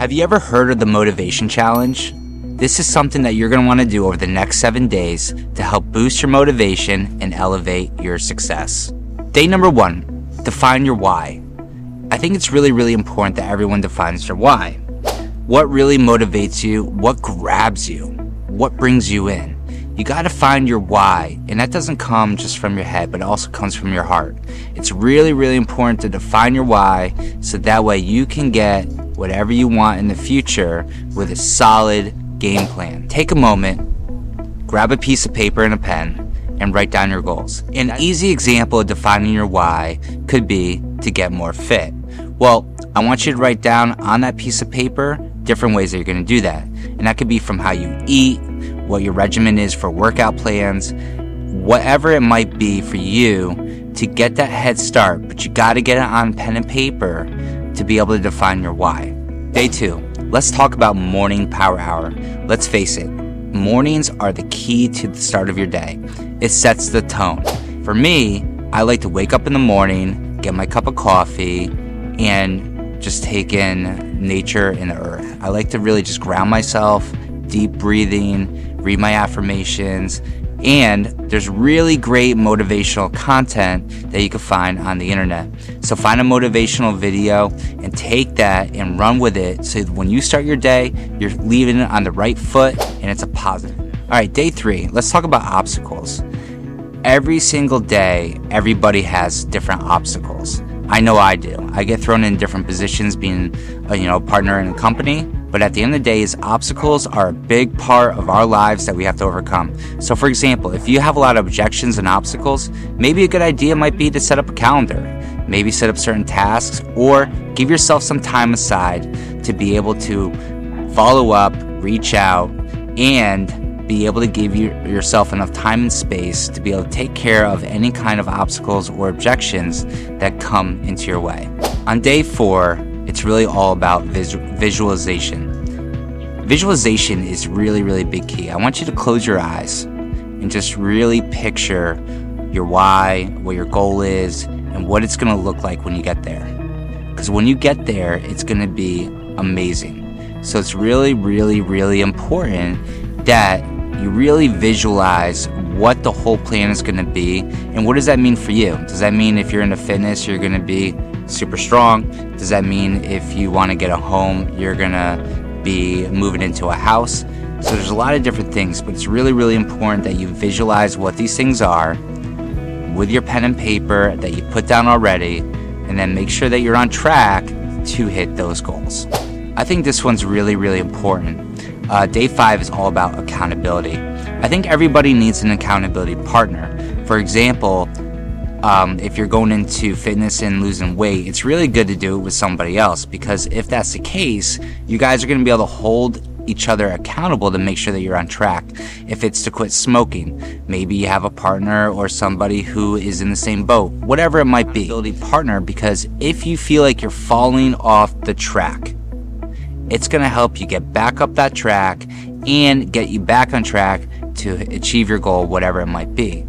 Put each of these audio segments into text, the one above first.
Have you ever heard of the Motivation Challenge? This is something that you're going to want to do over the next seven days to help boost your motivation and elevate your success. Day number one define your why. I think it's really, really important that everyone defines their why. What really motivates you? What grabs you? What brings you in? You got to find your why, and that doesn't come just from your head, but it also comes from your heart. It's really, really important to define your why so that way you can get whatever you want in the future with a solid game plan. Take a moment, grab a piece of paper and a pen, and write down your goals. An easy example of defining your why could be to get more fit. Well, I want you to write down on that piece of paper different ways that you're going to do that. And that could be from how you eat, what your regimen is for workout plans, whatever it might be for you to get that head start. But you got to get it on pen and paper to be able to define your why. Day two, let's talk about morning power hour. Let's face it, mornings are the key to the start of your day. It sets the tone. For me, I like to wake up in the morning, get my cup of coffee, and just take in nature and the earth. I like to really just ground myself, deep breathing, read my affirmations, and there's really great motivational content that you can find on the internet. So find a motivational video and take that and run with it so when you start your day, you're leaving it on the right foot and it's a positive. All right, day three, let's talk about obstacles. Every single day, everybody has different obstacles. I know I do. I get thrown in different positions being, a, you know, partner in a company, but at the end of the day, is obstacles are a big part of our lives that we have to overcome. So, for example, if you have a lot of objections and obstacles, maybe a good idea might be to set up a calendar, maybe set up certain tasks, or give yourself some time aside to be able to follow up, reach out, and be able to give you, yourself enough time and space to be able to take care of any kind of obstacles or objections that come into your way. On day four, it's really all about vis- visualization. Visualization is really, really big key. I want you to close your eyes and just really picture your why, what your goal is, and what it's going to look like when you get there. Because when you get there, it's going to be amazing. So it's really, really, really important that you really visualize what the whole plan is going to be and what does that mean for you does that mean if you're into fitness you're going to be super strong does that mean if you want to get a home you're going to be moving into a house so there's a lot of different things but it's really really important that you visualize what these things are with your pen and paper that you put down already and then make sure that you're on track to hit those goals i think this one's really really important uh, day five is all about accountability. I think everybody needs an accountability partner. For example, um, if you're going into fitness and losing weight, it's really good to do it with somebody else because if that's the case, you guys are going to be able to hold each other accountable to make sure that you're on track. If it's to quit smoking, maybe you have a partner or somebody who is in the same boat, whatever it might be. Partner because if you feel like you're falling off the track, it's going to help you get back up that track and get you back on track to achieve your goal, whatever it might be.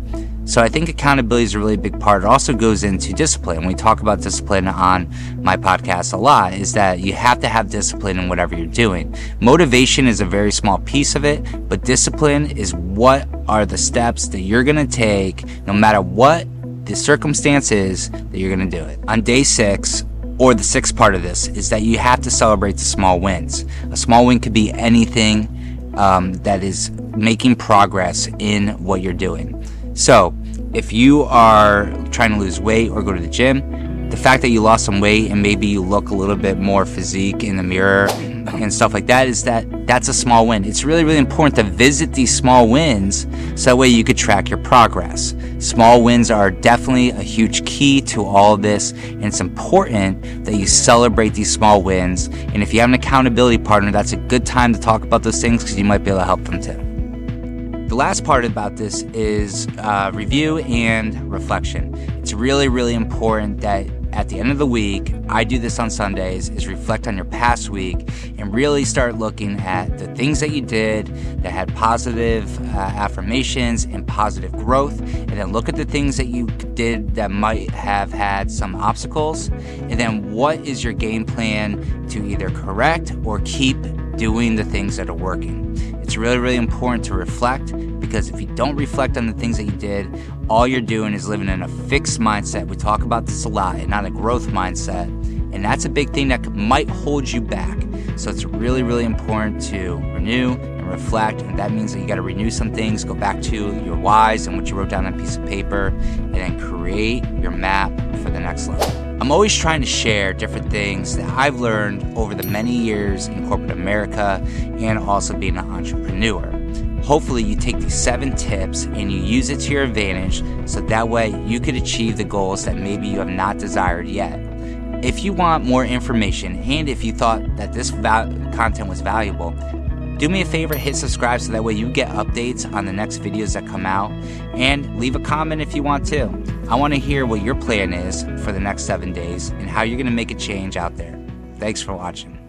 So I think accountability is a really big part. It also goes into discipline. We talk about discipline on my podcast a lot is that you have to have discipline in whatever you're doing. Motivation is a very small piece of it, but discipline is what are the steps that you're going to take no matter what the circumstance is that you're going to do it. On day six, or the sixth part of this is that you have to celebrate the small wins. A small win could be anything um, that is making progress in what you're doing. So, if you are trying to lose weight or go to the gym, the fact that you lost some weight and maybe you look a little bit more physique in the mirror and stuff like that is that that's a small win. It's really, really important to visit these small wins so that way you could track your progress. Small wins are definitely a huge key to all of this, and it's important that you celebrate these small wins. And if you have an accountability partner, that's a good time to talk about those things because you might be able to help them too. The last part about this is uh, review and reflection. It's really, really important that at the end of the week, I do this on Sundays, is reflect on your past week and really start looking at the things that you did that had positive uh, affirmations and positive growth, and then look at the things that you did that might have had some obstacles, and then what is your game plan to either correct or keep doing the things that are working. It's really, really important to reflect because if you don't reflect on the things that you did, all you're doing is living in a fixed mindset. We talk about this a lot, and not a growth mindset. And that's a big thing that might hold you back. So it's really, really important to renew and reflect. And that means that you got to renew some things, go back to your whys and what you wrote down on a piece of paper, and then create your map for the next level. I'm always trying to share different things that I've learned over the many years in corporate America and also being an entrepreneur. Hopefully, you take these seven tips and you use it to your advantage so that way you could achieve the goals that maybe you have not desired yet. If you want more information and if you thought that this content was valuable, do me a favor, hit subscribe so that way you get updates on the next videos that come out and leave a comment if you want to. I want to hear what your plan is for the next seven days and how you're going to make a change out there. Thanks for watching.